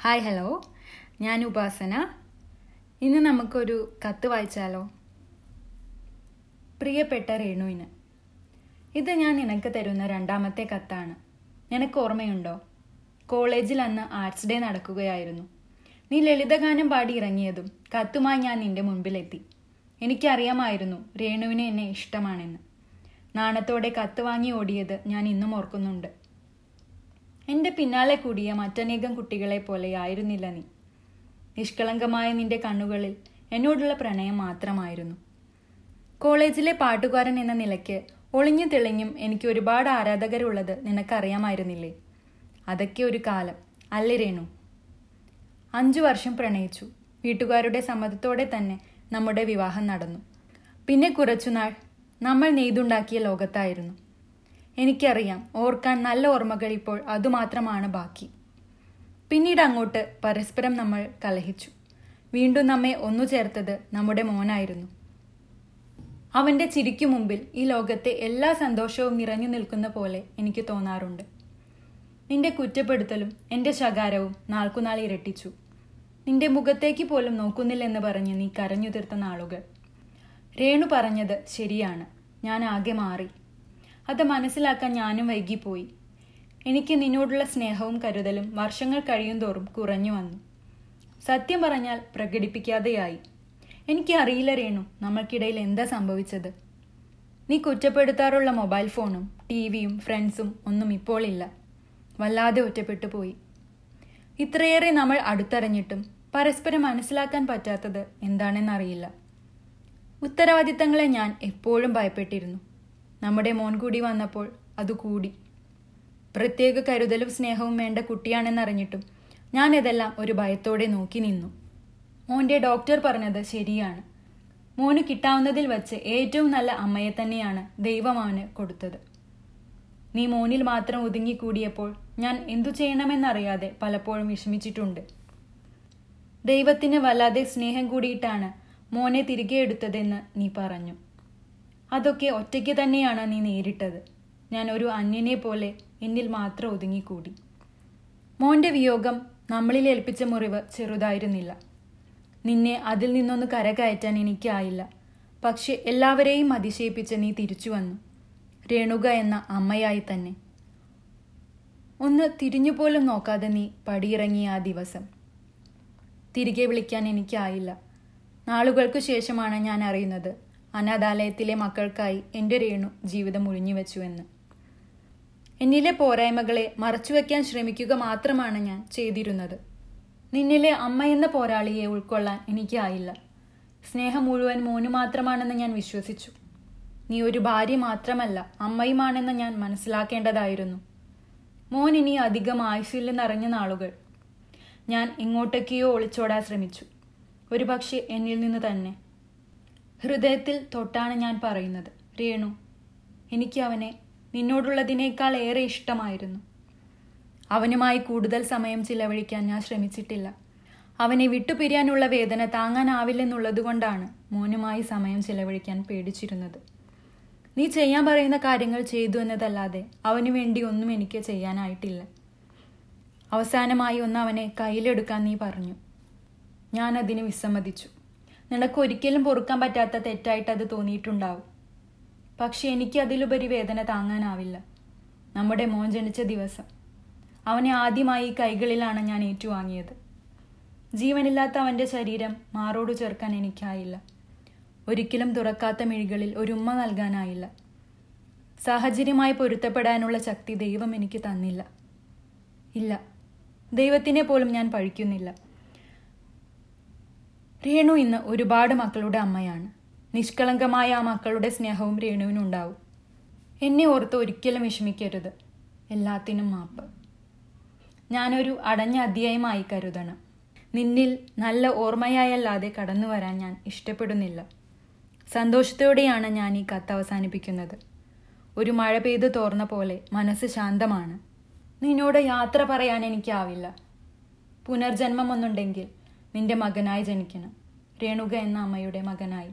Hi hello ഞാൻ ഉപാസന. ഇന്ന് നമുക്കൊരു കത്ത് വായിച്ചാലോ? പ്രിയപ്പെട്ട രേണുവിന്. ഇത് ഞാൻ നിനക്ക് തരുന്ന രണ്ടാമത്തെ കത്താണ്. നിനക്ക് ഓർമ്മയുണ്ടോ? കോളേജിൽ അന്ന് ആർട്സ് ഡേ നടക്കുകയായിരുന്നു. നീ ലളിതഗാനം പാടി ഇറങ്ങിയതും കത്തുമായി ഞാൻ നിന്റെ മുൻപിലെത്തി. എനിക്കറിയാമായിരുന്നു രേണുവിന് എന്നെ ഇഷ്ടമാണെന്ന്. നാണത്തോടെ കത്ത് വാങ്ങി ഓടിയത് ഞാൻ ഇന്നും ഓർക്കുന്നുണ്ട്. എന്റെ പിന്നാലെ കൂടിയ മറ്റനേകം കുട്ടികളെ പോലെ ആയിരുന്നില്ല നീ. നിഷ്കളങ്കമായ നിന്റെ കണ്ണുകളിൽ എന്നോടുള്ള പ്രണയം മാത്രമായിരുന്നു. കോളേജിലെ പാട്ടുകാരൻ എന്ന നിലയ്ക്ക് ഒളിഞ്ഞു തെളിഞ്ഞും എനിക്ക് ഒരുപാട് ആരാധകരുള്ളത് നിനക്കറിയാമായിരുന്നില്ലേ? അതൊക്കെ ഒരു കാലം അല്ലേ രേണു? അഞ്ചു വർഷം പ്രണയിച്ചു. വീട്ടുകാരുടെ സമ്മതത്തോടെ തന്നെ നമ്മുടെ വിവാഹം നടന്നു. പിന്നെ കുറച്ചുനാൾ നമ്മൾ നെയ്തുണ്ടാക്കിയ ലോകത്തായിരുന്നു. എനിക്കറിയാം. ഓർക്കാൻ നല്ല ഓർമ്മകൾ ഇപ്പോൾ അതുമാത്രമാണ് ബാക്കി. പിന്നീട് അങ്ങോട്ട് പരസ്പരം നമ്മൾ കലഹിച്ചു. വീണ്ടും നമ്മെ ഒന്നു ചേർത്തത് നമ്മുടെ മോനായിരുന്നു. അവന്റെ ചിരിക്കു മുമ്പിൽ ഈ ലോകത്തെ എല്ലാ സന്തോഷവും നിറഞ്ഞു നിൽക്കുന്ന പോലെ എനിക്ക് തോന്നാറുണ്ട്. നിന്റെ കുറ്റപ്പെടുത്തലും എന്റെ ശകാരവും നാൾക്കുനാൾ ഇരട്ടിച്ചു. നിന്റെ മുഖത്തേക്ക് പോലും നോക്കുന്നില്ലെന്ന് പറഞ്ഞ് നീ കരഞ്ഞു തീർത്ത നാളുകൾ. രേണു പറഞ്ഞത് ശരിയാണ്. ഞാൻ ആകെ മാറി. അത് മനസ്സിലാക്കാൻ ഞാനും വൈകിപ്പോയി. എനിക്ക് നിന്നോടുള്ള സ്നേഹവും കരുതലും വർഷങ്ങൾ കഴിയുന്തോറും കുറഞ്ഞു വന്നു. സത്യം പറഞ്ഞാൽ പ്രകടിപ്പിക്കാതെയായി. എനിക്ക് അറിയില്ല രേണു നമ്മൾക്കിടയിൽ എന്താ സംഭവിച്ചത്? നീ കുറ്റപ്പെടുത്താറുള്ള മൊബൈൽ ഫോണും ടി വിയും ഫ്രണ്ട്സും ഒന്നും ഇപ്പോൾ ഇല്ല. വല്ലാതെ ഒറ്റപ്പെട്ടു പോയി. ഇത്രയേറെ നമ്മൾ അടുത്തറിഞ്ഞിട്ടും പരസ്പരം മനസ്സിലാക്കാൻ പറ്റാത്തത് എന്താണെന്നറിയില്ല. ഉത്തരവാദിത്തങ്ങളെ ഞാൻ എപ്പോഴും ഭയപ്പെട്ടിരുന്നു. നമ്മുടെ മോൻ കൂടി വന്നപ്പോൾ അത് കൂടി. പ്രത്യേക കരുതലും സ്നേഹവും വേണ്ട കുട്ടിയാണെന്നറിഞ്ഞിട്ടും ഞാൻ ഇതെല്ലാം ഒരു ഭയത്തോടെ നോക്കി നിന്നു. മോന്റെ ഡോക്ടർ പറഞ്ഞത് ശരിയാണ്. മോന് കിട്ടാവുന്നതിൽ വച്ച് ഏറ്റവും നല്ല അമ്മയെ തന്നെയാണ് ദൈവം അവന് കൊടുത്തത്. നീ മോനിൽ മാത്രം ഒതുങ്ങിക്കൂടിയപ്പോൾ ഞാൻ എന്തു ചെയ്യണമെന്നറിയാതെ പലപ്പോഴും വിഷമിച്ചിട്ടുണ്ട്. ദൈവത്തിന് വല്ലാതെ സ്നേഹം കൂടിയിട്ടാണ് മോനെ തിരികെ എടുത്തതെന്ന് നീ പറഞ്ഞു. അതൊക്കെ ഒറ്റയ്ക്ക് തന്നെയാണ് നീ നേരിട്ടത്. ഞാൻ ഒരു അന്യനെ പോലെ എന്നിൽ മാത്രം ഒതുങ്ങിക്കൂടി. മോന്റെ വിയോഗം നമ്മളിൽ ഏൽപ്പിച്ച മുറിവ് ചെറുതായിരുന്നില്ല. നിന്നെ അതിൽ നിന്നൊന്ന് കരകയറ്റാൻ എനിക്കായില്ല. പക്ഷെ എല്ലാവരെയും അതിശയിപ്പിച്ച് നീ തിരിച്ചു വന്നു. രേണുക എന്ന അമ്മയായി തന്നെ. ഒന്ന് തിരിഞ്ഞു പോലും നോക്കാതെ നീ പടിയിറങ്ങിയ ആ ദിവസം. തിരികെ വിളിക്കാൻ എനിക്കായില്ല. നാളുകൾക്കു ശേഷമാണ് ഞാൻ അറിയുന്നത്. അനാഥാലയത്തിലെ മക്കൾക്കായി എന്റെ രേണു ജീവിതം ഒഴിഞ്ഞുവെച്ചുവെന്ന് എന്നിലെ പോരായ്മകളെ മറച്ചുവെക്കാൻ ശ്രമിക്കുക മാത്രമാണ് ഞാൻ ചെയ്തിരുന്നത്. നിന്നിലെ അമ്മ എന്ന പോരാളിയെ ഉൾക്കൊള്ളാൻ എനിക്കായില്ല. സ്നേഹം മുഴുവൻ മോനു മാത്രമാണെന്ന് ഞാൻ വിശ്വസിച്ചു. നീ ഒരു ഭാര്യ മാത്രമല്ല അമ്മയുമാണെന്ന് ഞാൻ മനസ്സിലാക്കേണ്ടതായിരുന്നു. മോൻ ഇനി അധികം ആയുസില്ലെന്നറിഞ്ഞ നാളുകൾ. ഞാൻ എങ്ങോട്ടൊക്കെയോ ഒളിച്ചോടാൻ ശ്രമിച്ചു. ഒരുപക്ഷെ എന്നിൽ നിന്ന് തന്നെ. ഹൃദയത്തിൽ തൊട്ടാണ് ഞാൻ പറയുന്നത്. രേണു എനിക്ക് അവനെ നിന്നോടുള്ളതിനേക്കാൾ ഏറെ ഇഷ്ടമായിരുന്നു. അവനുമായി കൂടുതൽ സമയം ചിലവഴിക്കാൻ ഞാൻ ശ്രമിച്ചിട്ടില്ല. അവനെ വിട്ടുപിരിയാനുള്ള വേദന താങ്ങാനാവില്ലെന്നുള്ളതുകൊണ്ടാണ് മോനുമായി സമയം ചിലവഴിക്കാൻ പേടിച്ചിരുന്നത്. നീ ചെയ്യാൻ പറയുന്ന കാര്യങ്ങൾ ചെയ്തു എന്നതല്ലാതെ അവനു വേണ്ടി ഒന്നും എനിക്ക് ചെയ്യാനായിട്ടില്ല. അവസാനമായി ഒന്ന് അവനെ കയ്യിലെടുക്കാൻ നീ പറഞ്ഞു. ഞാനതിന് വിസമ്മതിച്ചു. നിനക്ക് ഒരിക്കലും പൊറുക്കാൻ പറ്റാത്ത തെറ്റായിട്ട് അത് തോന്നിയിട്ടുണ്ടാവും. പക്ഷെ എനിക്ക് അതിലുപരി വേദന താങ്ങാനാവില്ല. നമ്മുടെ മോൻ ജനിച്ച ദിവസം. അവനെ ആദ്യമായി കൈകളിലാണ് ഞാൻ ഏറ്റുവാങ്ങിയത്. ജീവനില്ലാത്ത അവന്റെ ശരീരം മാറോട് ചേർക്കാൻ എനിക്കായില്ല. ഒരിക്കലും തുറക്കാത്ത മിഴികളിൽ ഒരു ഉമ്മ നൽകാനായില്ല. സാഹചര്യമായി പൊരുത്തപ്പെടാനുള്ള ശക്തി ദൈവം എനിക്ക് തന്നില്ല. ഇല്ല. ദൈവത്തിനെ പോലും ഞാൻ പഴിക്കുന്നില്ല. രേണു ഇന്ന് ഒരുപാട് മക്കളുടെ അമ്മയാണ്. നിഷ്കളങ്കമായ ആ മക്കളുടെ സ്നേഹവും രേണുവിനുണ്ടാവും എന്നെ ഓർത്ത് ഒരിക്കലും വിഷമിക്കരുത്. എല്ലാത്തിനും മാപ്പ്. ഞാനൊരു അടഞ്ഞ അധ്യായമായി കരുതണം. നിന്നിൽ നല്ല ഓർമ്മയായല്ലാതെ കടന്നു വരാൻ ഞാൻ ഇഷ്ടപ്പെടുന്നില്ല. സന്തോഷത്തോടെയാണ് ഞാൻ ഈ കത്ത് അവസാനിപ്പിക്കുന്നത്. ഒരു മഴ പെയ്ത് തോർന്ന പോലെ മനസ്സ് ശാന്തമാണ്. നിന്നോട് യാത്ര പറയാൻ എനിക്കാവില്ല. പുനർജന്മം ഒന്നുണ്ടെങ്കിൽ നിന്റെ മകനായി ജനിക്കണം. രേണുക എന്ന അമ്മയുടെ മകനായി.